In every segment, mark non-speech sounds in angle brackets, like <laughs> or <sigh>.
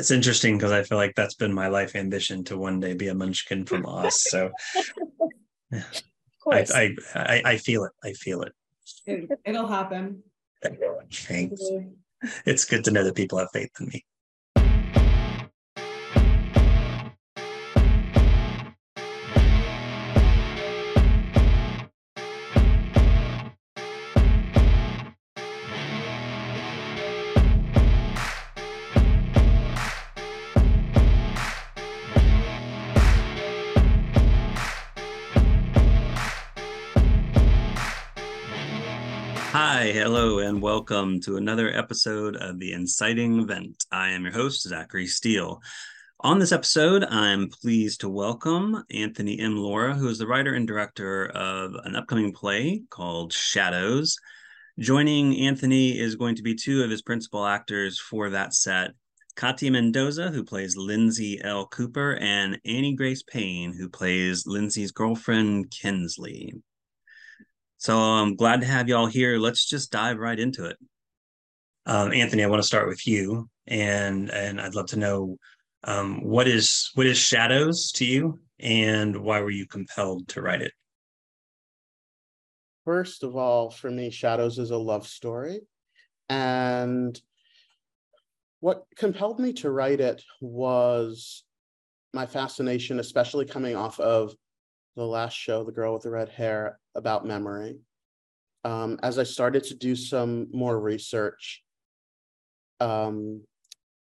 It's interesting because I feel like that's been my life ambition to one day be a munchkin from Oz. So <laughs> yeah. I, I, I I feel it. I feel it. it it'll happen. Thanks. It's good to know that people have faith in me. Welcome to another episode of The Inciting Event. I am your host, Zachary Steele. On this episode, I'm pleased to welcome Anthony M. Laura, who is the writer and director of an upcoming play called Shadows. Joining Anthony is going to be two of his principal actors for that set Katia Mendoza, who plays Lyndsy L. Cooper, and Annie Grace Payne, who plays Lyndsy's girlfriend, Kensley. So I'm glad to have you all here. Let's just dive right into it. Um, Anthony, I want to start with you, and and I'd love to know um, what is what is Shadows to you, and why were you compelled to write it? First of all, for me, Shadows is a love story, and what compelled me to write it was my fascination, especially coming off of the last show, The Girl with the Red Hair, about memory. Um, as I started to do some more research um,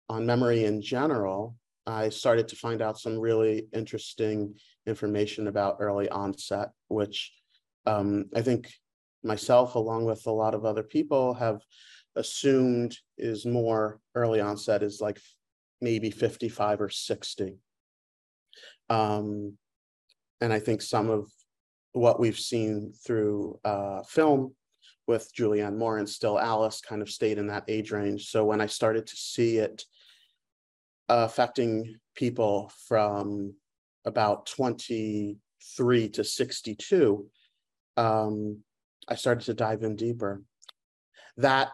on memory in general, I started to find out some really interesting information about early onset, which um, I think myself, along with a lot of other people, have assumed is more early onset is like maybe 55 or 60. Um, and I think some of what we've seen through uh, film with Julianne Moore and Still Alice kind of stayed in that age range. So when I started to see it affecting people from about 23 to 62, um, I started to dive in deeper. That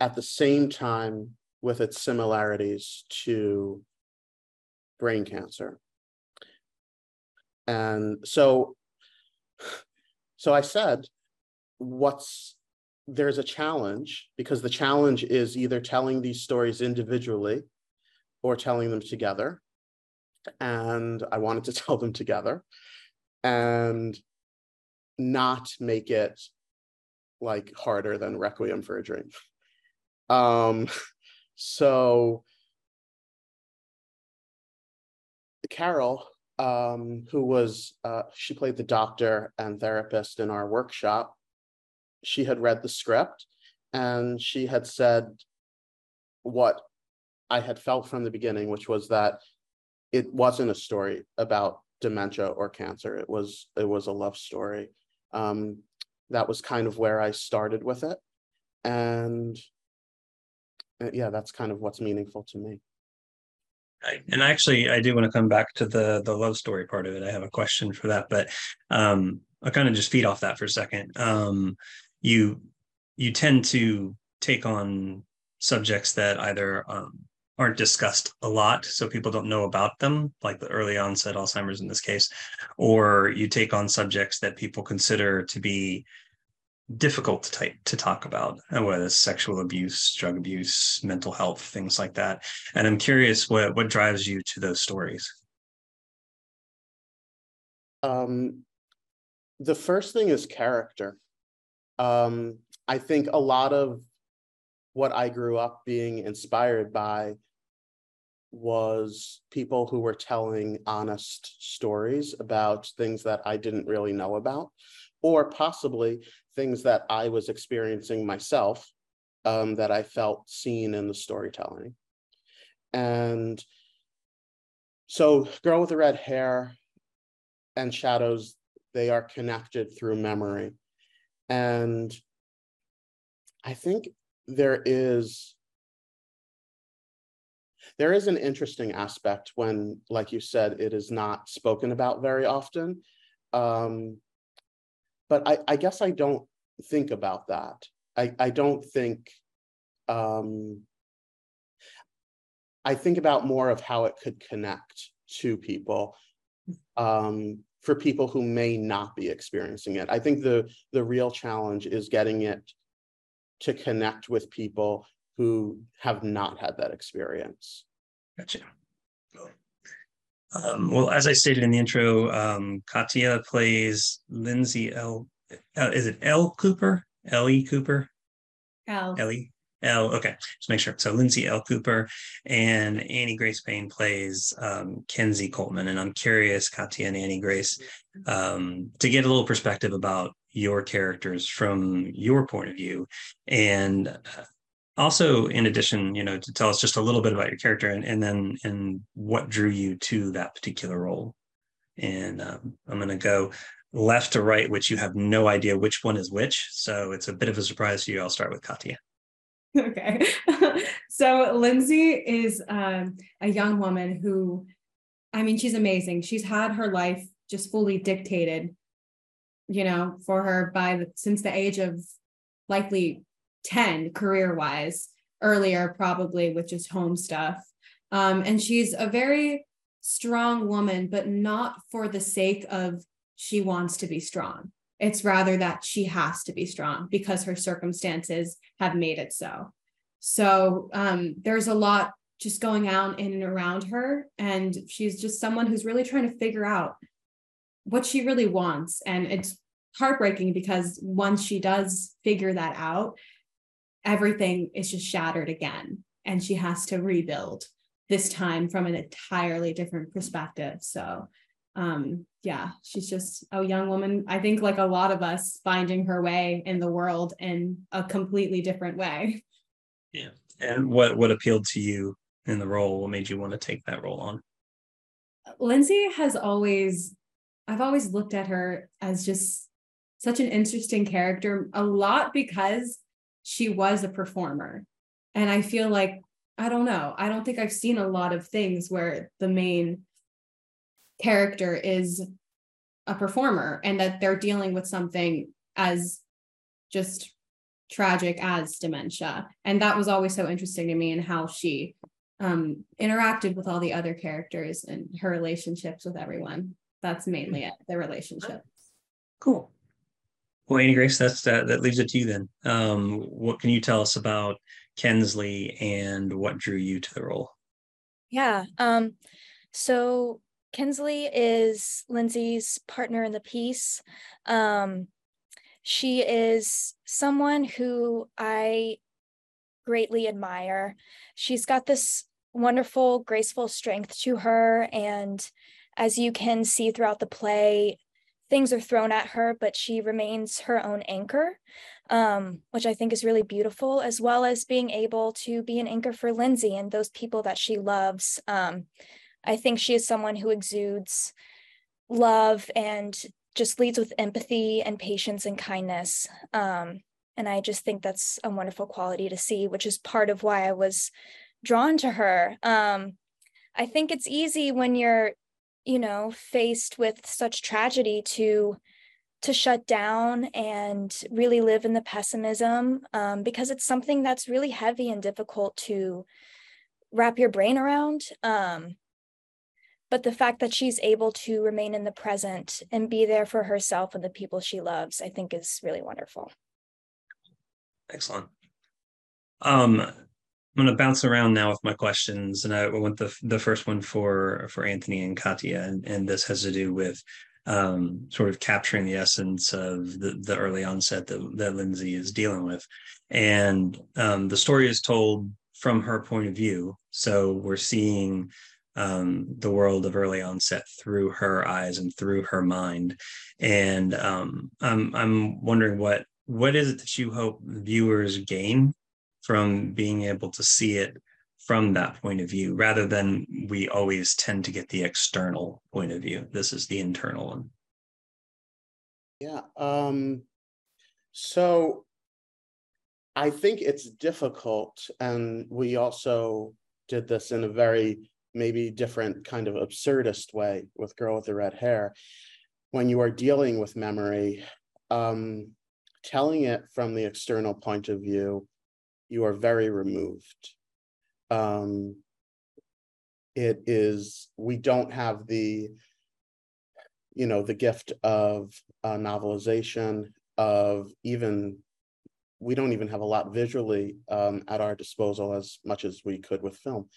at the same time with its similarities to brain cancer. And so, so I said, what's there's a challenge because the challenge is either telling these stories individually or telling them together. And I wanted to <laughs> tell them together and not make it like harder than Requiem for a Dream. Um, <laughs> so Carol um, who was, uh, she played the doctor and therapist in our workshop. She had read the script and she had said what I had felt from the beginning, which was that it wasn't a story about dementia or cancer. It was it was a love story. Um, that was kind of where I started with it, and uh, yeah, that's kind of what's meaningful to me. And actually, I do want to come back to the the love story part of it. I have a question for that, but um, I'll kind of just feed off that for a second. Um, you you tend to take on subjects that either um, aren't discussed a lot, so people don't know about them, like the early onset Alzheimer's in this case, or you take on subjects that people consider to be difficult to, type, to talk about, uh, whether it's sexual abuse, drug abuse, mental health, things like that. And I'm curious what what drives you to those stories. Um, the first thing is character. Um, I think a lot of what I grew up being inspired by was people who were telling honest stories about things that I didn't really know about, or possibly things that I was experiencing myself um, that I felt seen in the storytelling. And so, Girl with the Red Hair and Shadows, they are connected through memory. And I think there is there is an interesting aspect when like you said it is not spoken about very often um, but I, I guess I don't think about that. I, I don't think um, I think about more of how it could connect to people um, for people who may not be experiencing it. I think the the real challenge is getting it to connect with people who have not had that experience. Gotcha. Um, well, as I stated in the intro, um, Katia plays Lyndsy L. Uh, is it L. Cooper? L. E. Cooper? L. Ellie. L. Okay, just make sure. So Lyndsy L. Cooper and Annie Grace Payne plays um, Kenzie Coleman, and I'm curious, Katia and Annie Grace, um, to get a little perspective about your characters from your point of view, and uh, also in addition, you know, to tell us just a little bit about your character, and, and then and what drew you to that particular role. And um, I'm going to go left to right, which you have no idea which one is which. So it's a bit of a surprise to you. I'll start with Katia. Okay. <laughs> so Lyndsy is um, a young woman who, I mean, she's amazing. She's had her life just fully dictated, you know, for her by the, since the age of likely 10 career wise, earlier probably with just home stuff. Um, and she's a very strong woman, but not for the sake of she wants to be strong. It's rather that she has to be strong because her circumstances have made it so. So um, there's a lot just going on in and around her. And she's just someone who's really trying to figure out what she really wants. And it's heartbreaking because once she does figure that out, everything is just shattered again. And she has to rebuild this time from an entirely different perspective. So um yeah she's just a young woman i think like a lot of us finding her way in the world in a completely different way yeah and what what appealed to you in the role what made you want to take that role on lyndsy has always i've always looked at her as just such an interesting character a lot because she was a performer. And i feel like i don't know i don't think i've seen a lot of things where the main character is a performer and that they're dealing with something as just tragic as dementia. And that was always so interesting to me and how she um interacted with all the other characters and her relationships with everyone. That's mainly it the relationship. Cool well annie grace that's that that leaves it to you then um what can you tell us about kensley and what drew you to the role yeah um so Kensley is Lyndsy's partner in the piece. Um, she is someone who I greatly admire. She's got this wonderful, graceful strength to her. And as you can see throughout the play, things are thrown at her, but she remains her own anchor, um, which I think is really beautiful, as well as being able to be an anchor for Lyndsy and those people that she loves. Um, I think she is someone who exudes love and just leads with empathy and patience and kindness. Um, and I just think that's a wonderful quality to see, which is part of why I was drawn to her. Um, I think it's easy when you're, you know, faced with such tragedy to to shut down and really live in the pessimism um, because it's something that's really heavy and difficult to wrap your brain around. Um, but the fact that she's able to remain in the present and be there for herself and the people she loves, I think is really wonderful. Excellent. Um, I'm going to bounce around now with my questions, and I want the the first one for for Anthony and Katia, and, and this has to do with um, sort of capturing the essence of the, the early onset that, that Lyndsy is dealing with. And um, the story is told from her point of view. So we're seeing um, the world of early onset through her eyes and through her mind. And um, I'm I'm wondering what what is it that you hope viewers gain from being able to see it from that point of view, rather than we always tend to get the external point of view. This is the internal one. Yeah. Um, so I think it's difficult, and we also did this in a very maybe different kind of absurdist way with Girl with the Red Hair. When you are dealing with memory, um, telling it from the external point of view, you are very removed. Um, it is we don't have the you know the gift of uh, novelization of even we don't even have a lot visually um, at our disposal as much as we could with film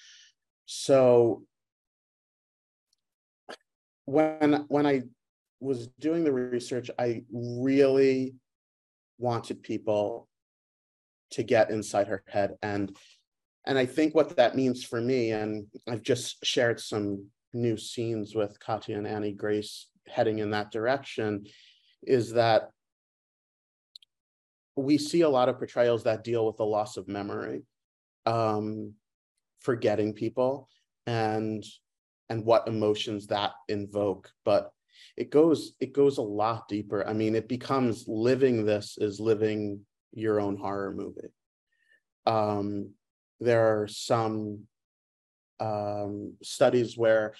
so when when i was doing the research i really wanted people to get inside her head. And and i think what that means for me and i've just shared some new scenes with katia and annie grace heading in that direction is that we see a lot of portrayals that deal with the loss of memory um, forgetting people and and what emotions that invoke. But it goes it goes a lot deeper. I mean it becomes living this is living your own horror movie um, there are some um, studies where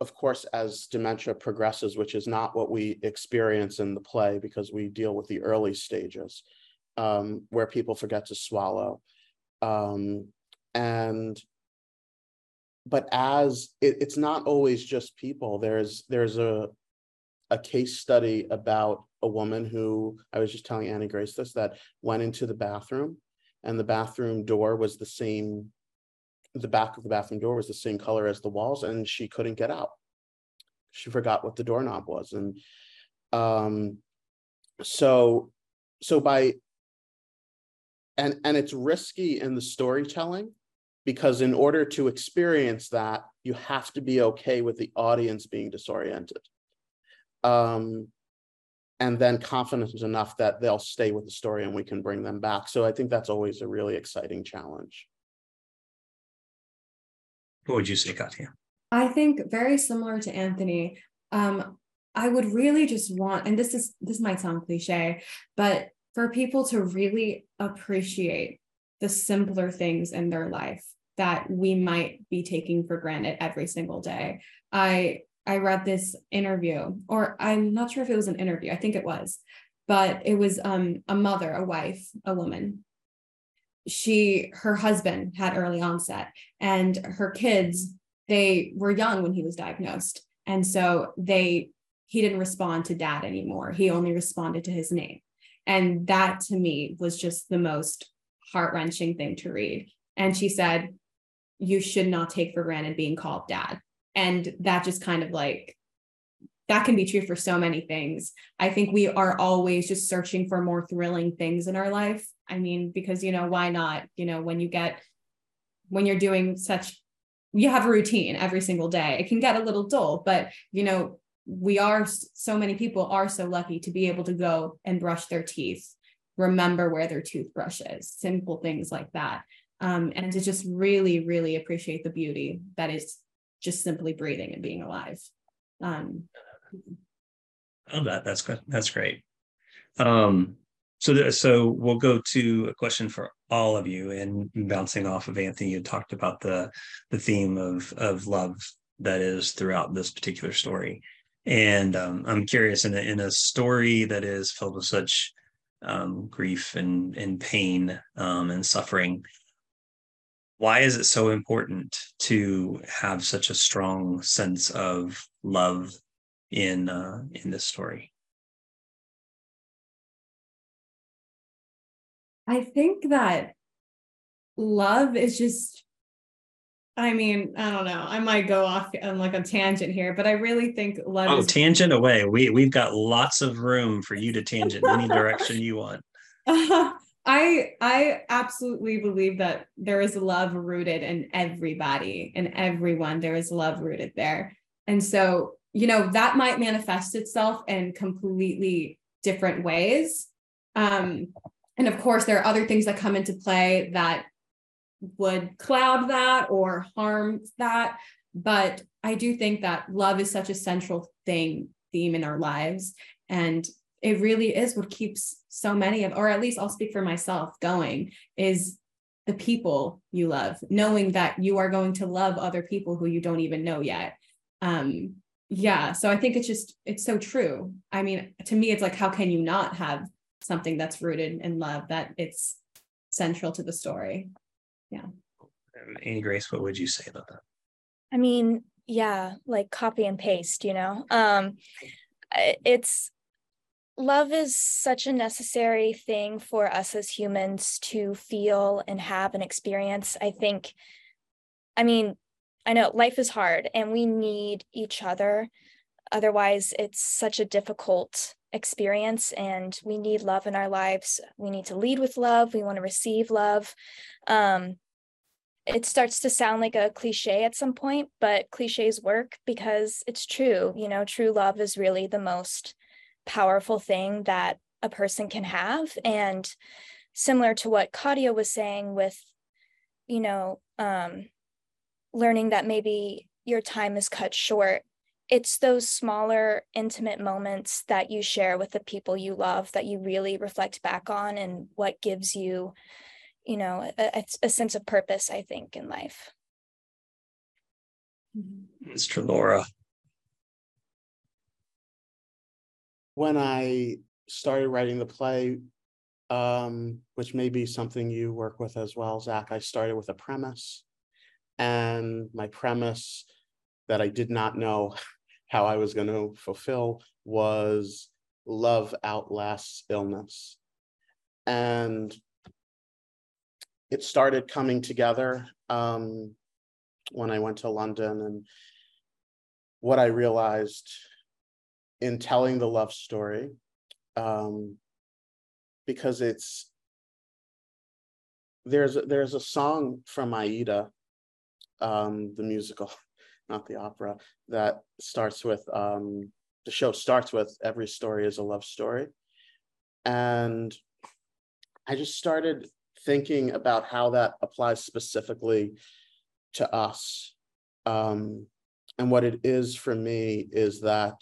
of course, as dementia progresses, which is not what we experience in the play because we deal with the early stages um, where people forget to swallow. Um, and but as it, it's not always just people, there's there's a a case study about a woman who I was just telling Annie Grace this that went into the bathroom and the bathroom door was the same the back of the bathroom door was the same color as the walls and she couldn't get out. She forgot what the doorknob was and um so so by and and it's risky in the storytelling because in order to experience that you have to be okay with the audience being disoriented. Um and then confident enough that they'll stay with the story and we can bring them back so i think that's always a really exciting challenge what would you say, Katia? I think very similar to Anthony. Um, I would really just want, and this is this might sound cliche, but for people to really appreciate the simpler things in their life that we might be taking for granted every single day. I I read this interview, or I'm not sure if it was an interview. I think it was, but it was um, a mother, a wife, a woman. She her husband had early onset and her kids they were young when he was diagnosed and so they he didn't respond to dad anymore he only responded to his name. And that to me was just the most heart-wrenching thing to read. And she said you should not take for granted being called dad and that just kind of like that can be true for so many things. I think we are always just searching for more thrilling things in our life. I mean, because, you know, why not? You know, when you get, when you're doing such, you have a routine every single day, it can get a little dull, but, you know, we are, so many people are so lucky to be able to go and brush their teeth, remember where their toothbrush is, simple things like that. Um, and to just really, really appreciate the beauty that is just simply breathing and being alive. Um, Oh, that that's good. That's great. Um, so so we'll go to a question for all of you, and bouncing off of Anthony, you talked about the the theme of of love that is throughout this particular story, and um, I'm curious in a, in a story that is filled with such um, grief and and pain um, and suffering. Why is it so important to have such a strong sense of love in uh, in this story? I think that love is just I mean, I don't know. I might go off on like a tangent here, but I really think love. Oh, is- tangent away. We we've got lots of room for you to tangent any direction you want. <laughs> I I absolutely believe that there is love rooted in everybody and everyone. There is love rooted there, and so you know, that might manifest itself in completely different ways. Um, and of course, there are other things that come into play that would cloud that or harm that. But I do think that love is such a central thing, theme in our lives. And it really is what keeps so many of, or at least I'll speak for myself, going is the people you love, knowing that you are going to love other people who you don't even know yet. Um, yeah so i think it's just it's so true i mean to me it's like how can you not have something that's rooted in love that it's central to the story yeah Annie Grace, what would you say about that? I mean, yeah, like copy and paste, you know. Um it's love is such a necessary thing for us as humans to feel and have an experience. I think I mean, I know life is hard and we need each other. Otherwise, it's such a difficult experience and we need love in our lives. We need to lead with love. We want to receive love. Um, it starts to sound like a cliche at some point, but cliches work because it's true. You know, true love is really the most powerful thing that a person can have. And similar to what Katia was saying with, you know, um, learning that maybe your time is cut short, it's those smaller, intimate moments that you share with the people you love that you really reflect back on and what gives you you know a, a sense of purpose i think in life mr laura when i started writing the play um, which may be something you work with as well zach i started with a premise and my premise that i did not know <laughs> how i was going to fulfill was love outlasts illness and it started coming together um, when I went to London. And what I realized in telling the love story, um, because it's there's a, there's a song from Aida, um, the musical, <laughs> not the opera, that starts with um, the show starts with every story is a love story, and I just started thinking about how that applies specifically to us. Um, and what it is for me is that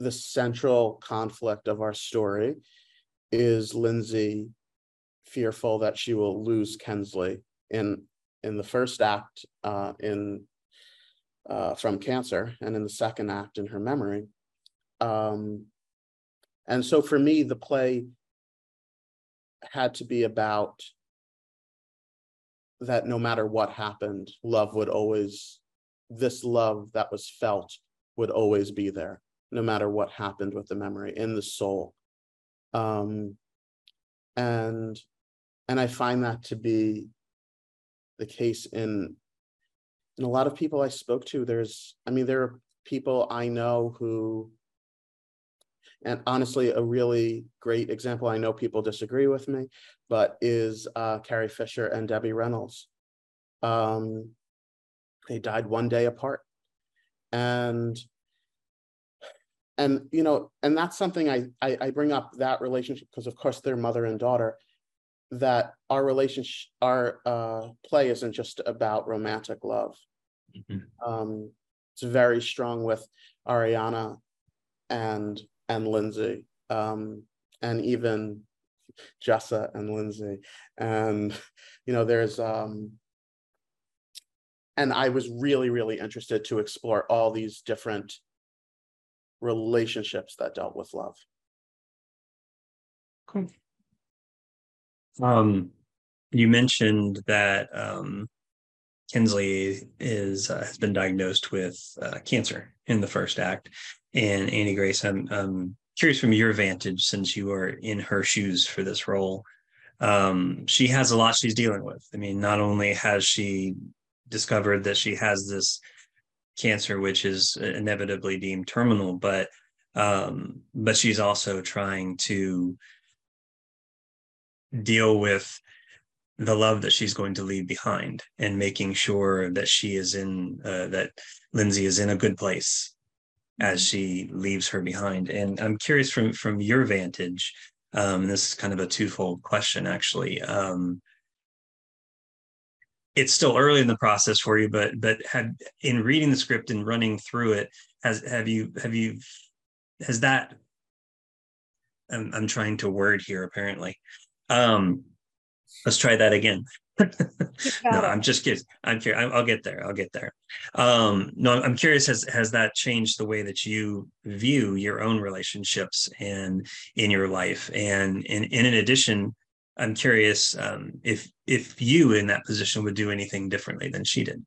the central conflict of our story is Lyndsy fearful that she will lose Kensley in in the first act uh, in uh, from cancer and in the second act in her memory. Um, and so for me, the play had to be about that no matter what happened, love would always, this love that was felt would always be there, no matter what happened with the memory in the soul. Um, and and I find that to be the case in in a lot of people I spoke to. There's, I mean, there are people I know who and honestly, a really great example, I know people disagree with me, but is uh, Carrie Fisher and Debbie Reynolds. Um, they died one day apart. And and you know, and that's something I, I, I bring up that relationship because of course they're mother and daughter, that our relationship, our uh, play isn't just about romantic love. Mm-hmm. Um, it's very strong with Ariana and and Lyndsy, um, and even Jessa and Lyndsy. And, you know, there's, um, and I was really, really interested to explore all these different relationships that dealt with love. Cool. Um, you mentioned that um, Kensley is uh, has been diagnosed with uh, cancer in the first act, and Annie Grace, I'm, I'm curious from your vantage, since you are in her shoes for this role. Um, she has a lot she's dealing with. I mean, not only has she discovered that she has this cancer, which is inevitably deemed terminal, but um, but she's also trying to deal with the love that she's going to leave behind and making sure that she is in uh, that Lyndsy is in a good place as she leaves her behind. And I'm curious from from your vantage, um, this is kind of a twofold question actually. Um, it's still early in the process for you, but but have in reading the script and running through it, has have you have you has that I'm, I'm trying to word here apparently. Um, let's try that again <laughs> no, I'm just kidding. I'm curious. I'll get there. I'll get there. Um, no, I'm curious. Has has that changed the way that you view your own relationships and in your life? And and, and in addition, I'm curious um, if if you in that position would do anything differently than she did.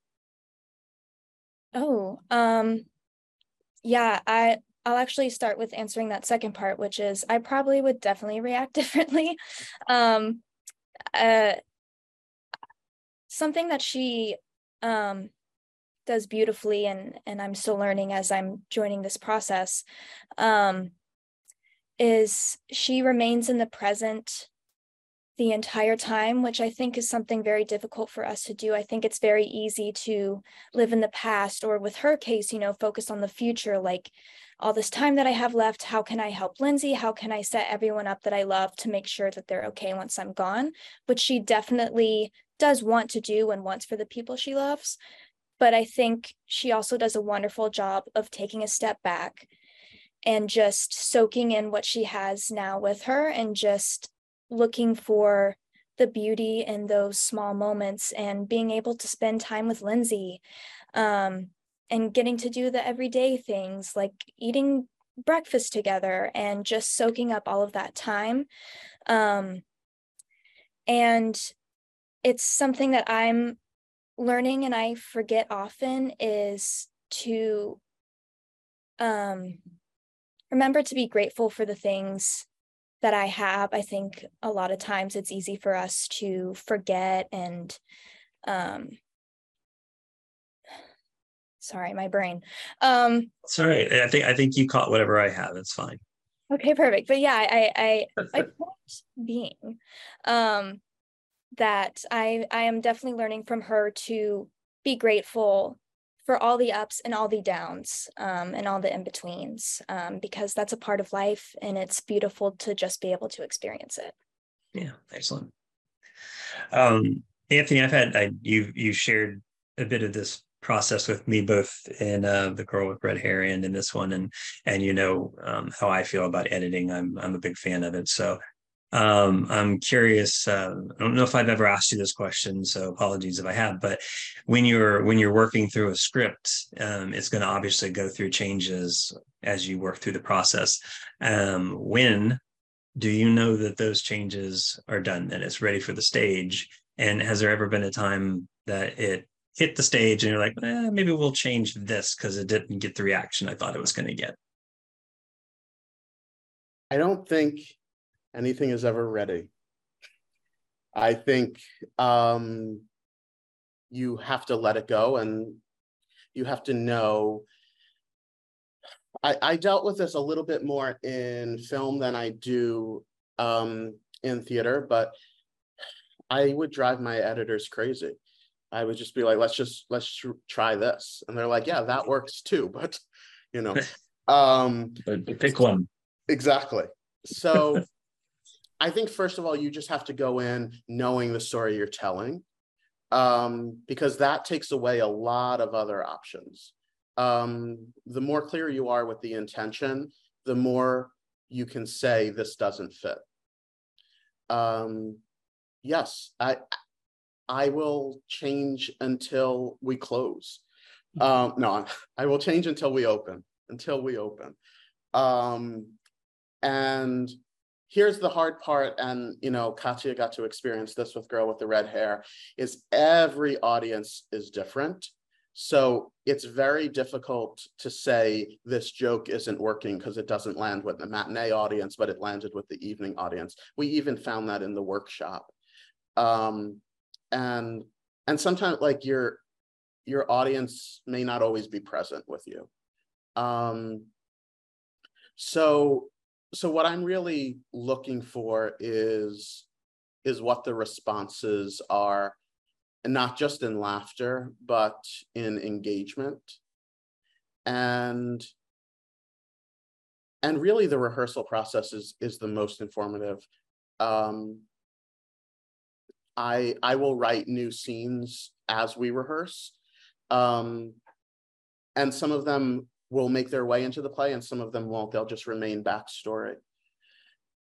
Oh, um, yeah, I I'll actually start with answering that second part, which is I probably would definitely react <laughs> differently. Um, uh, something that she um, does beautifully, and and I'm still learning as I'm joining this process, um, is she remains in the present the entire time, which I think is something very difficult for us to do. I think it's very easy to live in the past, or with her case, you know, focus on the future. Like all this time that I have left, how can I help Lyndsy? How can I set everyone up that I love to make sure that they're okay once I'm gone? Which she definitely does want to do and wants for the people she loves. But I think she also does a wonderful job of taking a step back and just soaking in what she has now with her and just looking for the beauty in those small moments and being able to spend time with Lyndsy um, and getting to do the everyday things like eating breakfast together and just soaking up all of that time. Um, and it's something that I'm learning and I forget often is to um, remember to be grateful for the things that I have, I think a lot of times it's easy for us to forget and um sorry, my brain. Um sorry, I think I think you caught whatever I have. It's fine. Okay, perfect. But yeah, I I I point being um that I I am definitely learning from her to be grateful for all the ups and all the downs um, and all the in betweens um, because that's a part of life and it's beautiful to just be able to experience it. Yeah, excellent. Um, Anthony, I've had I, you you shared a bit of this process with me both in uh, the girl with red hair and in this one and and you know um, how I feel about editing I'm I'm a big fan of it so um, I'm curious. Uh, I don't know if I've ever asked you this question, so apologies if I have. But when you're when you're working through a script, um, it's going to obviously go through changes as you work through the process. Um, when do you know that those changes are done and it's ready for the stage? And has there ever been a time that it hit the stage and you're like, eh, maybe we'll change this because it didn't get the reaction I thought it was going to get? I don't think anything is ever ready. I think um, you have to let it go and you have to know. I, I dealt with this a little bit more in film than I do um, in theater, but I would drive my editors crazy. I would just be like, let's just let's try this, and they're like, yeah, that works too, <laughs> but you know, <laughs> um, pick one. Exactly. So <laughs> I think first of all, you just have to go in knowing the story you're telling, um, because that takes away a lot of other options. Um, the more clear you are with the intention, the more you can say this doesn't fit. Um, yes, I I will change until we close. Um, no, <laughs> I will change until we open. Until we open. Um, and here's the hard part and you know katia got to experience this with girl with the red hair is every audience is different. So it's very difficult to say this joke isn't working because it doesn't land with the matinee audience but it landed with the evening audience. We even found that in the workshop. Um, and and sometimes like your your audience may not always be present with you. Um, so so what I'm really looking for is is what the responses are, not just in laughter, but in engagement. And and really the rehearsal process is is the most informative. Um, I I will write new scenes as we rehearse. Um, and some of them will make their way into the play and some of them won't. They'll just remain backstory.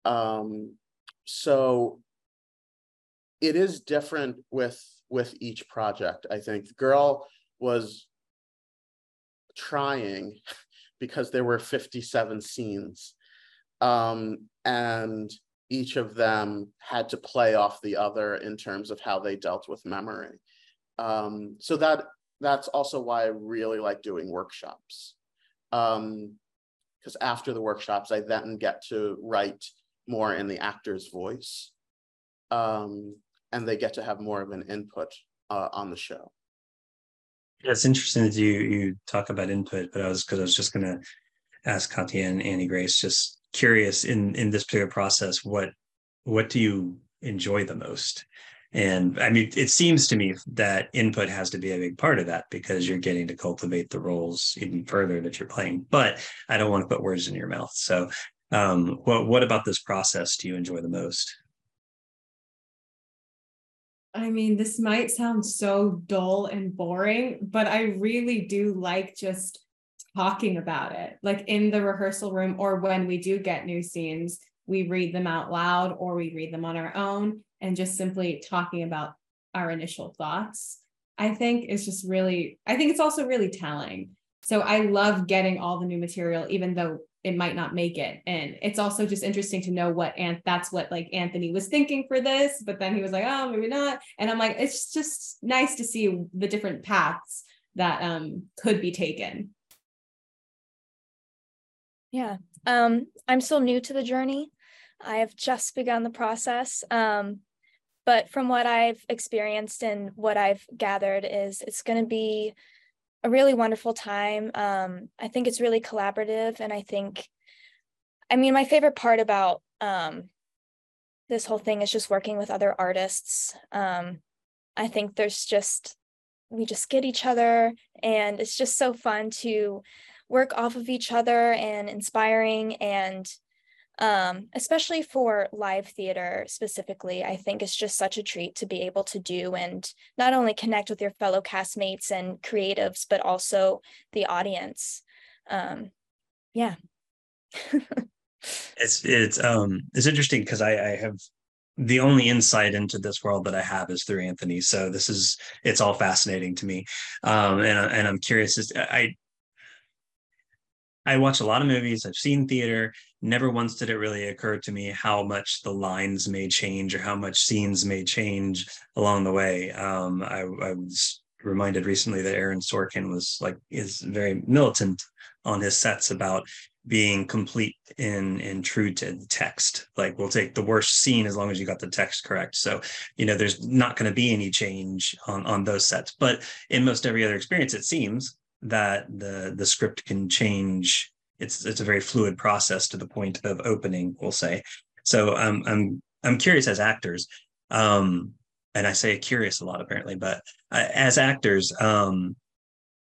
Um, so it is different with with each project i think. Girl was trying <laughs> because there were 57 scenes um, and each of them had to play off the other in terms of how they dealt with memory. Um, so that that's also why I really like doing workshops. Um, because after the workshops, I then get to write more in the actor's voice. Um, and they get to have more of an input uh, on the show. Yeah, it's interesting that you you talk about input, but I was because I was just gonna ask Katia and Annie Grace, just curious in in this particular process, what what do you enjoy the most? And I mean, it seems to me that input has to be a big part of that because you're getting to cultivate the roles even further that you're playing. But I don't want to put words in your mouth. So, um, what what about this process do you enjoy the most? I mean, this might sound so dull and boring, but I really do like just talking about it, like in the rehearsal room or when we do get new scenes, we read them out loud or we read them on our own and just simply talking about our initial thoughts. I think is just really, I think it's also really telling. So I love getting all the new material, even though it might not make it. And it's also just interesting to know what and that's what like Anthony was thinking for this, but then he was like, oh, maybe not. And I'm like, it's just nice to see the different paths that um could be taken. Yeah. Um, I'm still new to the journey. I have just begun the process. Um, but from what I've experienced and what I've gathered is it's going to be a really wonderful time. Um, I think it's really collaborative. And I think, I mean, my favorite part about um, this whole thing is just working with other artists. Um, I think there's just, we just get each other and it's just so fun to work off of each other and inspiring and um, especially for live theater specifically, I think it's just such a treat to be able to do and not only connect with your fellow castmates and creatives, but also the audience. Um, yeah. <laughs> it's it's um it's interesting because I, I have the only insight into this world that I have is through Anthony. So this is it's all fascinating to me, um, and and I'm curious. As I I watch a lot of movies. I've seen theater. Never once did it really occur to me how much the lines may change or how much scenes may change along the way. Um, I, I, was reminded recently that Aaron Sorkin was like is very militant on his sets about being complete in in true to the text. Like we'll take the worst scene as long as you got the text correct. So you know there's not going to be any change on on those sets. But in most every other experience, it seems that the the script can change. It's it's a very fluid process to the point of opening we'll say. So um, i'm i'm curious as actors um, and i say curious a lot apparently but uh, as actors um,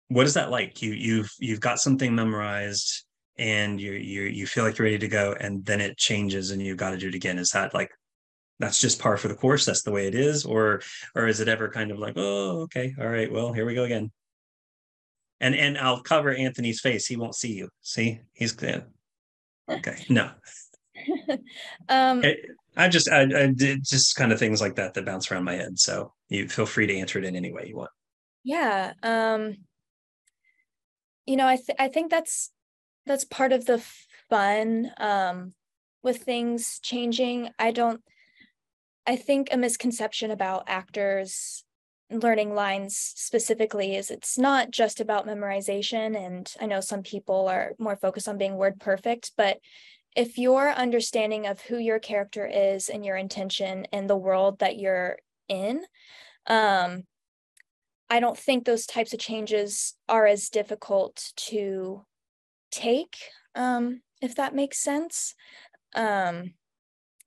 what is that like? You you've you've got something memorized and you you you feel like you're ready to go and then it changes and you've got to do it again. Is that like that's just par for the course? That's the way it is? Or or is it ever kind of like oh okay all right well here we go again and and I'll cover Anthony's face. He won't see you. See, he's good. Okay, no. <laughs> um, I, I just I, I did just kind of things like that that bounce around my head. So you feel free to answer it in any way you want. Yeah. Um, you know, I th- I think that's that's part of the fun um, with things changing. I don't. I think a misconception about actors learning lines specifically is it's not just about memorization and i know some people are more focused on being word perfect but if your understanding of who your character is and your intention and the world that you're in um, i don't think those types of changes are as difficult to take um, if that makes sense um,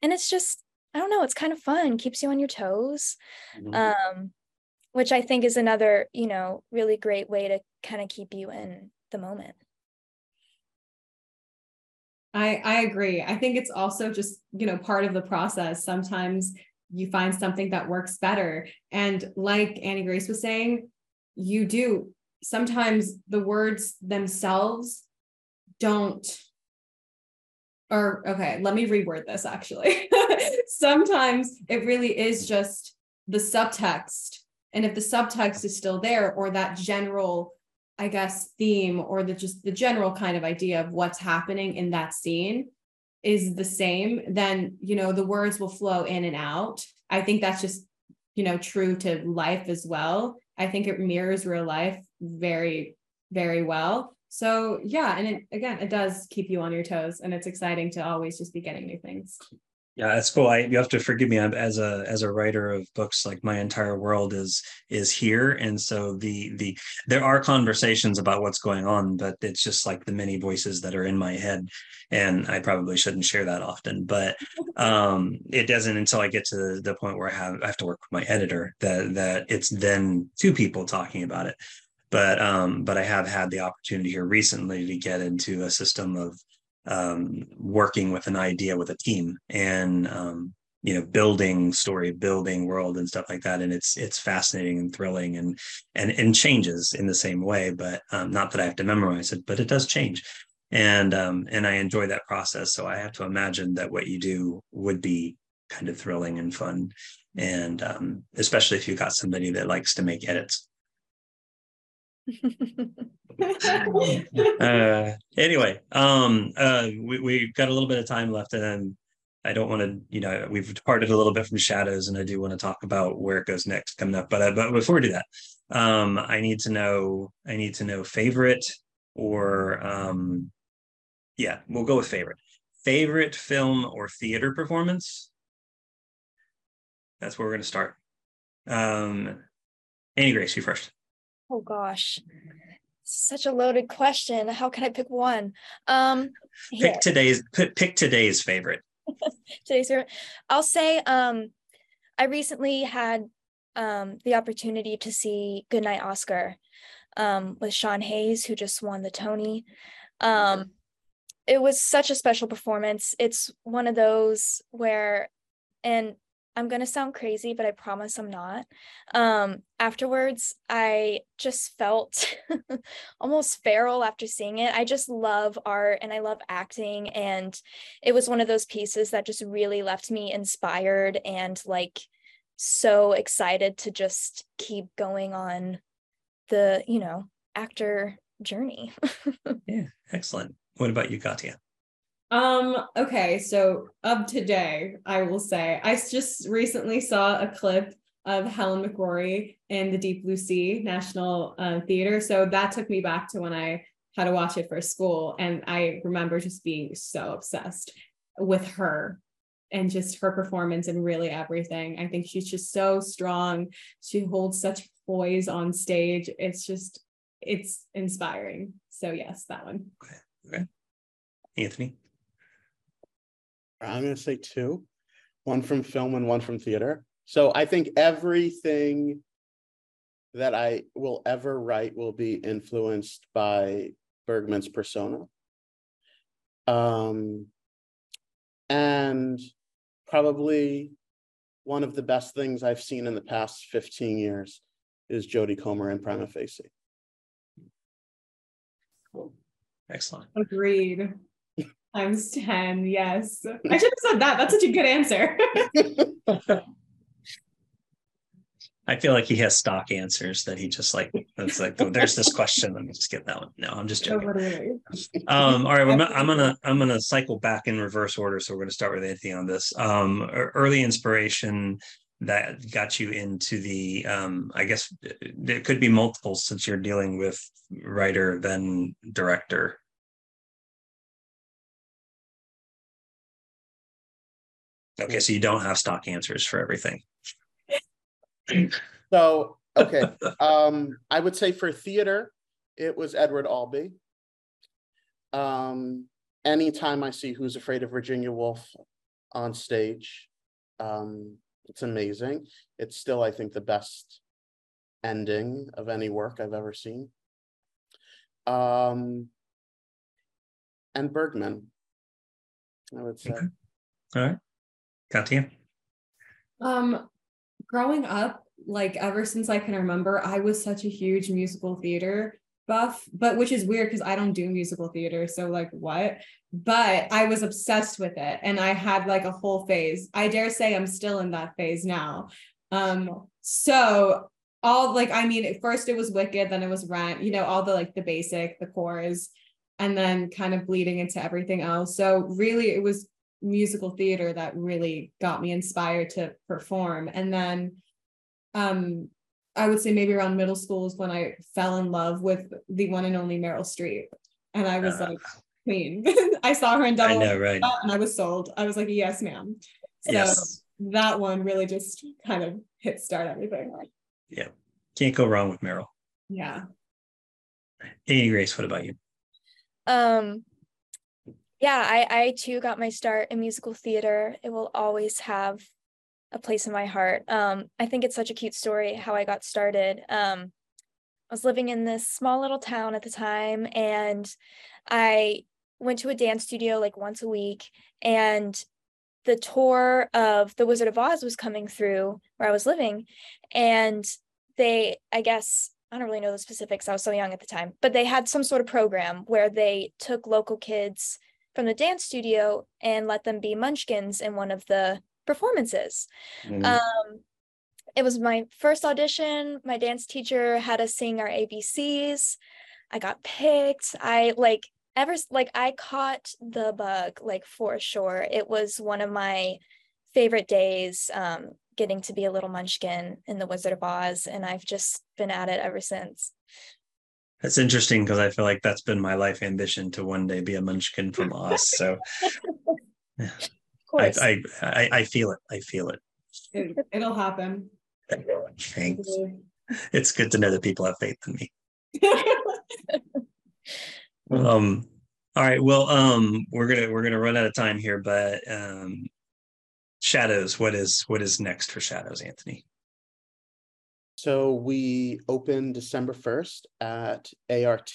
and it's just i don't know it's kind of fun keeps you on your toes mm-hmm. um, which I think is another, you know, really great way to kind of keep you in the moment. I I agree. I think it's also just, you know, part of the process. Sometimes you find something that works better. And like Annie Grace was saying, you do sometimes the words themselves don't or okay, let me reword this actually. <laughs> sometimes it really is just the subtext and if the subtext is still there or that general i guess theme or the just the general kind of idea of what's happening in that scene is the same then you know the words will flow in and out i think that's just you know true to life as well I think it mirrors real life very, very well. So yeah, and it again, it does keep you on your toes, and it's exciting to always just be getting new things. Yeah, that's cool. I, you have to forgive me. I'm, as a as a writer of books, like my entire world is is here, and so the the there are conversations about what's going on, but it's just like the many voices that are in my head, and I probably shouldn't share that often. But um, it doesn't until I get to the point where I have I have to work with my editor that that it's then two people talking about it. But um, but I have had the opportunity here recently to get into a system of um, working with an idea with a team and um, you know building story building world and stuff like that. And it's it's fascinating and thrilling and and and changes in the same way but um, not that i have to memorize it but it does change. And um, and i enjoy that process. So i have to imagine that what you do would be kind of thrilling and fun. And um, especially if you got somebody that likes to make edits uh, anyway, um, uh, we we've got a little bit of time left, and I don't want to, you know, we've departed a little bit from shadows, and I do want to talk about where it goes next coming up. But uh, but before we do that, um, I need to know, I need to know favorite or, um, yeah, we'll go with favorite. Favorite film or theater performance. That's where we're going to start. Um, Annie Grace, you first. Oh gosh such a loaded question. How can I pick one? Um, pick today's pick, pick today's favorite. <laughs> today's favorite. I'll say um, I recently had um, the opportunity to see Goodnight Oscar um, with Sean Hayes, who just won the Tony. Um, it was such a special performance. It's one of those where, and I'm going to sound crazy, but I promise I'm not. Um, afterwards, I just felt <laughs> almost feral after seeing it. I just love art and I love acting. And it was one of those pieces that just really left me inspired and like so excited to just keep going on the, you know, actor journey. <laughs> yeah, excellent. What about you, Katia? Um, okay, so of today, I will say I just recently saw a clip of Helen McCrory in the Deep Blue Sea National uh, Theater. So that took me back to when I had to watch it for school. And I remember just being so obsessed with her and just her performance and really everything. I think she's just so strong. She holds such poise on stage. It's just, it's inspiring. So, yes, that one. Okay. okay. Anthony? I'm going to say two, one from film and one from theater. So I think everything that I will ever write will be influenced by Bergman's persona. Um, and probably one of the best things I've seen in the past 15 years is Jodie Comer in Prima Facie. Cool. Excellent. Agreed times 10 yes. I should have said that. That's such a good answer. <laughs> I feel like he has stock answers that he just like it's like oh, there's this question. Let me just get that one. No I'm just <laughs> joking. um all right well, I'm gonna <laughs> I'm gonna cycle back in reverse order so we're gonna start with Anthony on this. Um early inspiration that got you into the um I guess it could be multiple since you're dealing with writer then director Okay, so you don't have stock answers for everything. so okay, <laughs> um, I would say for theater, it was Edward Albee. Um, anytime I see Who's Afraid of Virginia Woolf on stage, um, it's amazing. It's still, I think, the best ending of any work I've ever seen. Um, and Bergman, I would say. Okay. All right. Katia? Um, growing up, like ever since I can remember, I was such a huge musical theater buff, but which is weird because I don't do musical theater. So, like, what? But I was obsessed with it and I had like a whole phase. I dare say I'm still in that phase now. Um, so all like, I mean, at first it was Wicked, then it was Rent, you know, all the like the basic, the chorus, and then kind of bleeding into everything else. So, really, it was musical theater that really got me inspired to perform and then um I would say maybe around middle school is when I fell in love with the one and only Meryl Streep. And I was uh, like, queen. <laughs> I saw her in double I know, right. and I was sold. I was like, yes, ma'am. So yes. that one really just kind of hit start everything. Yeah. Can't go wrong with Meryl. Yeah. Hey Grace, what about you? Um yeah, I I too got my start in musical theater. It will always have a place in my heart. Um, I think it's such a cute story how I got started. Um, I was living in this small little town at the time, and I went to a dance studio like once a week, and the tour of The Wizard of Oz was coming through where I was living, and they, I guess, I don't really know the specifics. I was so young at the time, but they had some sort of program where they took local kids from the dance studio and let them be munchkins in one of the performances. Mm-hmm. Um, it was my first audition. My dance teacher had us sing our ABCs. I got picked. I like ever like I caught the bug like for sure. It was one of my favorite days um, getting to be a little munchkin in the Wizard of Oz, and I've just been at it ever since. That's interesting because I feel like that's been my life ambition to one day be a munchkin from Oz. So <laughs> yeah. I, I, I, I feel it. I feel it. it it'll happen. Thanks. It's good to know that people have faith in me. <laughs> um all right well um we're gonna we're gonna run out of time here but um shadows what is what is next for shadows anthony so we open december 1st at art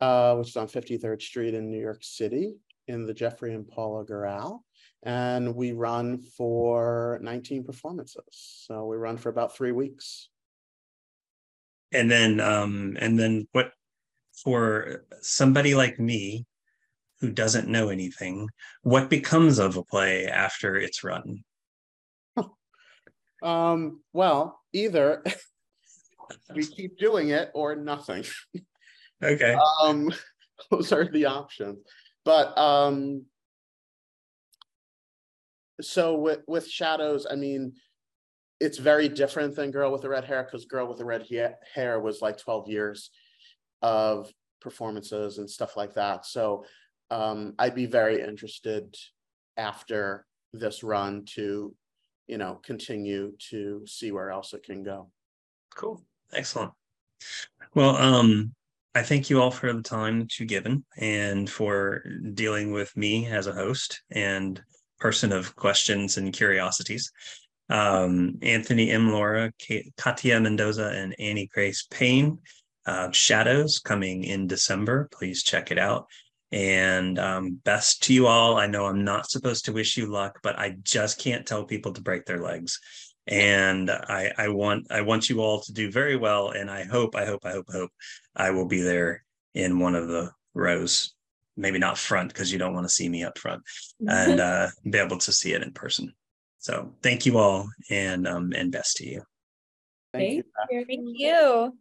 uh, which is on 53rd street in new york city in the jeffrey and paula Gural and we run for 19 performances. So we run for about three weeks. And then, um, and then what for somebody like me who doesn't know anything, what becomes of a play after it's run? <laughs> Um, well, either <laughs> we keep doing it or nothing. Okay. Um, <laughs> those are the options. But um, so with with shadows, I mean, it's very different than Girl with the Red Hair because Girl with the Red Hair was like 12 years of performances and stuff like that. So um, I'd be very interested after this run to, you know, continue to see where else it can go. Cool. Excellent. Well, um, I thank you all for the time that you've given and for dealing with me as a host and person of questions and curiosities. Um, Anthony M. Laura, Katia Mendoza, and Annie Grace Payne. Uh, Shadows coming in December. Please check it out. And um, best to you all. I know I'm not supposed to wish you luck, but I just can't tell people to break their legs. And I, I want I want you all to do very well. And I hope, I hope, I hope, I hope I will be there in one of the rows maybe not front because you don't want to see me up front and <laughs> uh, be able to see it in person. So thank you all and um, and best to you. Thank, thank you. you. Thank you.